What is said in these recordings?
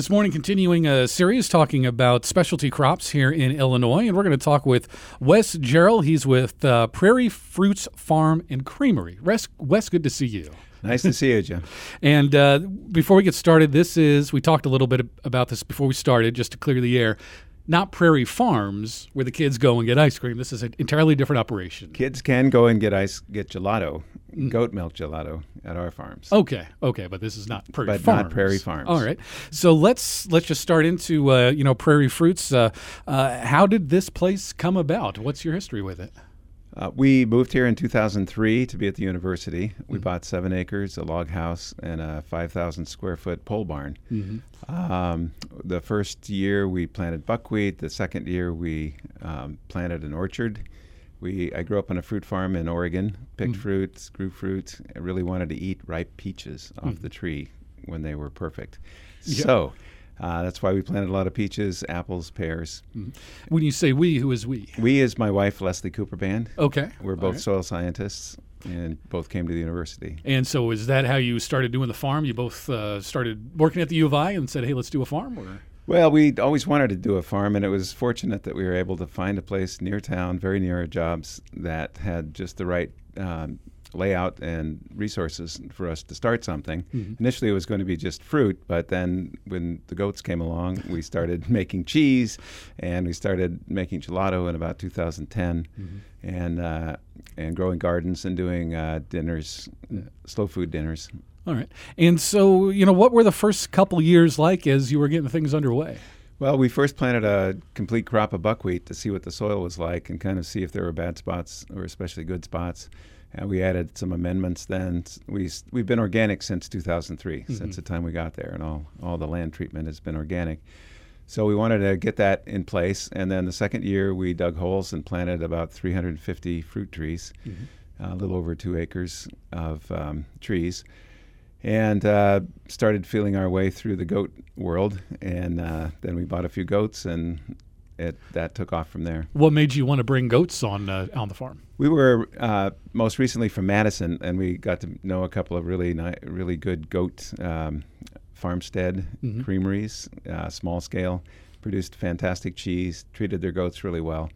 This morning, continuing a series talking about specialty crops here in Illinois, and we're going to talk with Wes Jarrell. He's with uh, Prairie Fruits Farm and Creamery. Wes, Wes, good to see you. Nice to see you, Jim. and uh, before we get started, this is, we talked a little bit about this before we started, just to clear the air. Not Prairie Farms, where the kids go and get ice cream. This is an entirely different operation. Kids can go and get ice, get gelato, goat milk gelato at our farms. Okay, okay, but this is not Prairie But Farms. not Prairie Farms. All right, so let's let's just start into uh, you know Prairie Fruits. Uh, uh, how did this place come about? What's your history with it? Uh, we moved here in 2003 to be at the university. We Mm-hmm. bought seven acres, a log house, and a 5,000 square foot pole barn. Mm-hmm. Um, the first year we planted buckwheat. The second year we um, planted an orchard. We I grew up on a fruit farm in Oregon. Picked Mm-hmm. fruits, grew fruit. I really wanted to eat ripe peaches off the tree when they were perfect. Mm-hmm. So. Uh, that's why we planted a lot of peaches, apples, pears. When you say we, who is we? We is my wife, Leslie Cooperband. Okay, We're both right. soil scientists and both came to the university. And so, is that how you started doing the farm? You both uh, started working at the U of I and said, "Hey, let's do a farm." Or Well, we always wanted to do a farm, and it was fortunate that we were able to find a place near town, very near our jobs, that had just the right um, layout and resources for us to start something. Initially, it was going to be just fruit, but then when the goats came along, we started making cheese, and we started making gelato in about 2010, and uh, and growing gardens and doing uh, dinners, slow food dinners. all right. And so, you know, what were the first couple years like as you were getting things underway? Well, we first planted a complete crop of buckwheat to see what the soil was like and kind of see if there were bad spots or especially good spots. And we added some amendments then. We, we've been organic since 2003, since the time we got there, and all, all the land treatment has been organic. So we wanted to get that in place. And then the second year, we dug holes and planted about 350 fruit trees, a little over two acres of um, trees and uh, started feeling our way through the goat world. And uh, then we bought a few goats, and it, that took off from there. What made you want to bring goats on uh, on the farm? We were uh, most recently from Madison, and we got to know a couple of really ni- really good goat um, farmstead creameries, uh, small scale, produced fantastic cheese, treated their goats really well.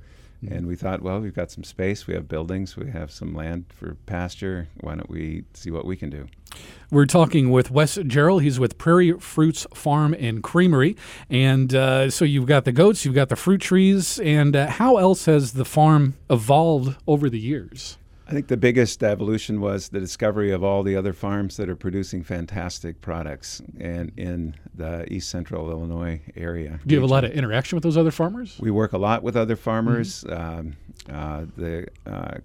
And we thought, well, we've got some space, we have buildings, we have some land for pasture. Why don't we see what we can do? We're talking with Wes Jarrell. He's with Prairie Fruits Farm and Creamery. And uh, so you've got the goats, you've got the fruit trees. And uh, how else has the farm evolved over the years? I think the biggest evolution was the discovery of all the other farms that are producing fantastic products and in the east central Illinois area. Do you have a lot of interaction with those other farmers? We work a lot with other farmers. Um, uh, the uh,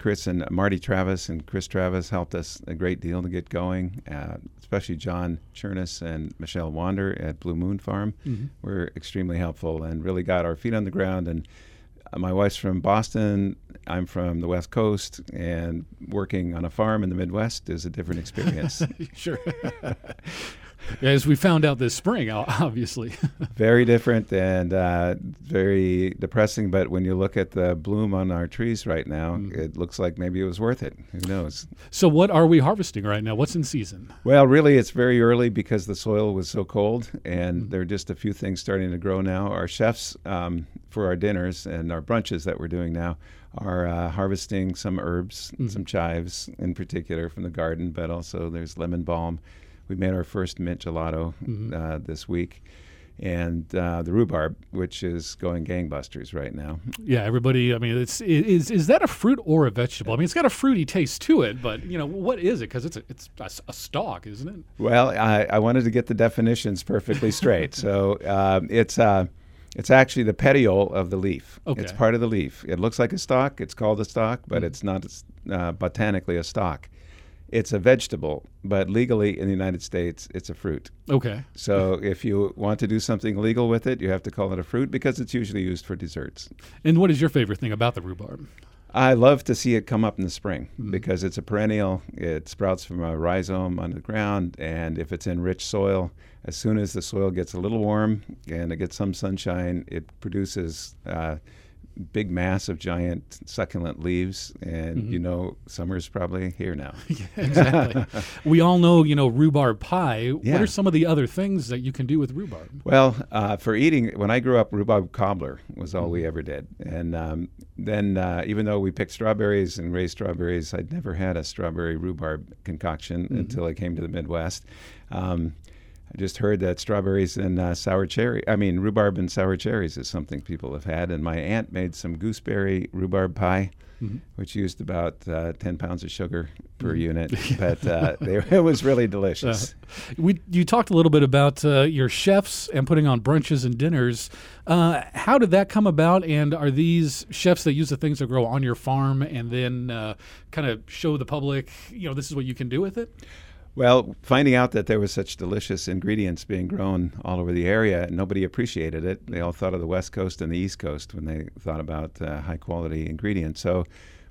Chris and Marty Travis and Chris Travis helped us a great deal to get going. Uh, especially John Chernus and Michelle Wander at Blue Moon Farm were extremely helpful and really got our feet on the ground. And uh, my wife's from Boston. I'm from the West Coast, and working on a farm in the Midwest is a different experience. sure. As we found out this spring, obviously. very different and uh, very depressing. But when you look at the bloom on our trees right now, it looks like maybe it was worth it. Who knows? so, what are we harvesting right now? What's in season? Well, really, it's very early because the soil was so cold, and there are just a few things starting to grow now. Our chefs um, for our dinners and our brunches that we're doing now are uh, harvesting some herbs, some chives in particular from the garden, but also there's lemon balm. We made our first mint gelato uh, this week. And uh, the rhubarb, which is going gangbusters right now. Yeah, everybody. I mean, it's is is that a fruit or a vegetable? I mean, it's got a fruity taste to it, but you know, what is it? Because it's a, it's a, stalk, isn't it? Well, I, I wanted to get the definitions perfectly straight. so um, it's uh, it's actually the petiole of the leaf. Okay. It's part of the leaf. It looks like a stalk. It's called a stalk, but it's not uh, botanically a stalk. It's a vegetable, but legally in the United States, it's a fruit. Okay. So if you want to do something legal with it, you have to call it a fruit because it's usually used for desserts. And what is your favorite thing about the rhubarb? I love to see it come up in the spring because it's a perennial. It sprouts from a rhizome on the ground, and if it's in rich soil, as soon as the soil gets a little warm and it gets some sunshine, it produces uh, big mass of giant succulent leaves, and Mm-hmm. you know summer's probably here now. exactly. we all know, you know, rhubarb pie. What are some of the other things that you can do with rhubarb? Well, uh, for eating, when I grew up, rhubarb cobbler was all we ever did. And um, then, uh, even though we picked strawberries and raised strawberries, I'd never had a strawberry rhubarb concoction until I came to the Midwest. Um, I just heard that strawberries and uh, sour cherry, I mean, rhubarb and sour cherries is something people have had. And my aunt made some gooseberry rhubarb pie. Which used about uh, 10 pounds of sugar per unit, but uh, they, it was really delicious. We you talked a little bit about uh, your chefs and putting on brunches and dinners. Uh, how did that come about? And are these chefs that use the things that grow on your farm and then uh, kind of show the public, you know, this is what you can do with it? Well, finding out that there was such delicious ingredients being grown all over the area, nobody appreciated it. They all thought of the West Coast and the East Coast when they thought about uh, high quality ingredients. So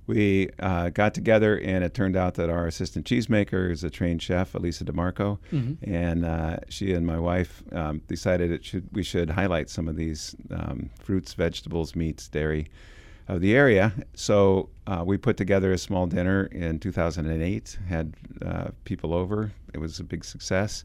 we uh, got together, and it turned out that our assistant cheesemaker is a trained chef, Elisa DeMarco, and uh, she and my wife um, decided it should we should highlight some of these um, fruits, vegetables, meats, dairy of the area. So uh, we put together a small dinner in 2008, had uh, people over. It was a big success.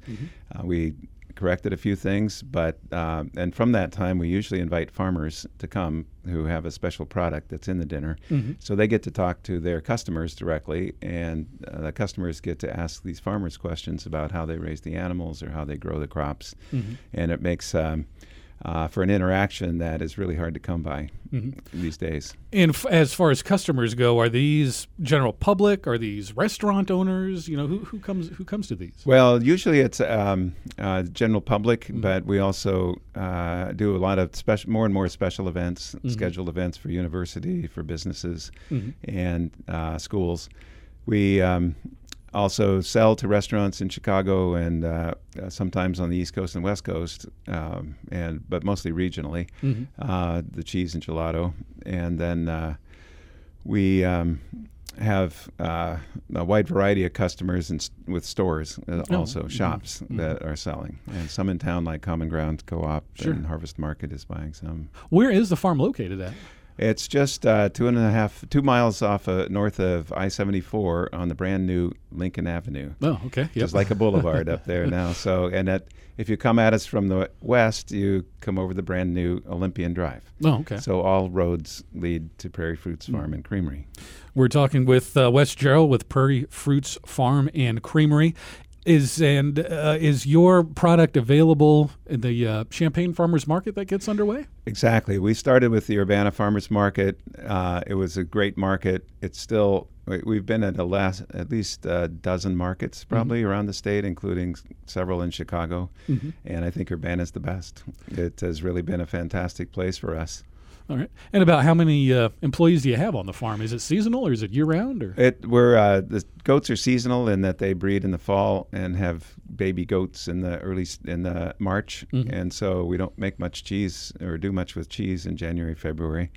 Uh, we corrected a few things, but uh, and from that time, we usually invite farmers to come who have a special product that's in the dinner, so they get to talk to their customers directly, and uh, the customers get to ask these farmers questions about how they raise the animals or how they grow the crops, and it makes. Um, uh, for an interaction that is really hard to come by these days. And f- as far as customers go, are these general public? Are these restaurant owners? You know, who, who comes who comes to these? Well, usually it's um, uh, general public, but we also uh, do a lot of special, more and more special events, scheduled events for university, for businesses, and uh, schools. We um, also sell to restaurants in Chicago and uh, uh, sometimes on the East Coast and West Coast, um, and but mostly regionally. Uh, the cheese and gelato, and then uh, we um, have uh, a wide variety of customers and s- with stores, uh, Oh, also shops that are selling, and some in town like Common Ground Co-op Sure. and Harvest Market is buying some. Where is the farm located at? It's just uh, two and a half, two miles off uh, north of I-74 on the brand new Lincoln Avenue. Oh, okay. Yep. Just like a boulevard up there now. So, and that if you come at us from the west, you come over the brand new Olympian Drive. oh, okay. So all roads lead to Prairie Fruits Farm and Creamery. We're talking with uh, Wes Jarrell with Prairie Fruits Farm and Creamery. Is and uh, is your product available in the uh, Champaign Farmers Market that gets underway? Exactly. We started with the Urbana Farmers Market. Uh, it was a great market. It's still we- we've been at a last at least a dozen markets probably around the state, including several in Chicago. And I think Urbana is the best. It has really been a fantastic place for us. All right. And about how many uh, employees do you have on the farm? Is it seasonal or is it year round? Or It we're uh, the goats are seasonal in that they breed in the fall and have baby goats in the early in the March, and so we don't make much cheese or do much with cheese in January February.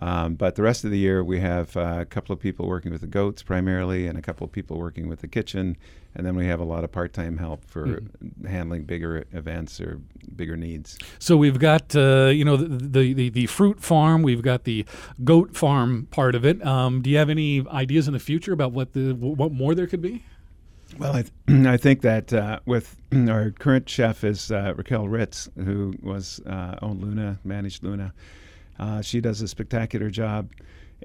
Um, but the rest of the year we have uh, a couple of people working with the goats primarily, and a couple of people working with the kitchen, and then we have a lot of part-time help for handling bigger events or bigger needs. so we've got uh, you know the, the the the fruit farm. We've got the goat farm part of it. Um, do you have any ideas in the future about what the what more there could be? Well, I, th- I think that uh, with our current chef is uh, Raquel Ritz, who was uh, owned Luna, managed Luna. Uh, she does a spectacular job,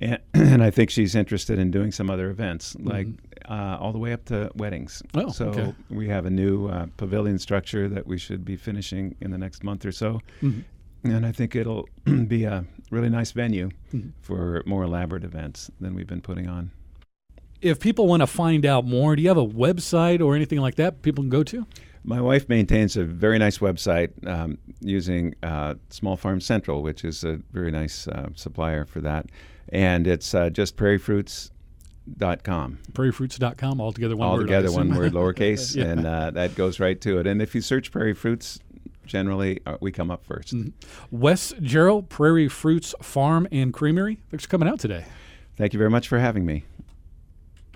and, and I think she's interested in doing some other events, like uh, all the way up to weddings. Oh, so okay. we have a new uh, pavilion structure that we should be finishing in the next month or so. And I think it'll be a really nice venue for more elaborate events than we've been putting on. If people want to find out more, do you have a website or anything like that people can go to? My wife maintains a very nice website um, using uh, Small Farm Central, which is a very nice uh, supplier for that. And it's uh, just prairiefruits.com. prairiefruits.com all together one All word. I together, one word, lowercase, Yeah. and uh, that goes right to it. And if you search Prairie Fruits, generally uh, we come up 1st Mm-hmm. Wes Jarrell, Prairie Fruits Farm and Creamery. Thanks for coming out today. Thank you very much for having me.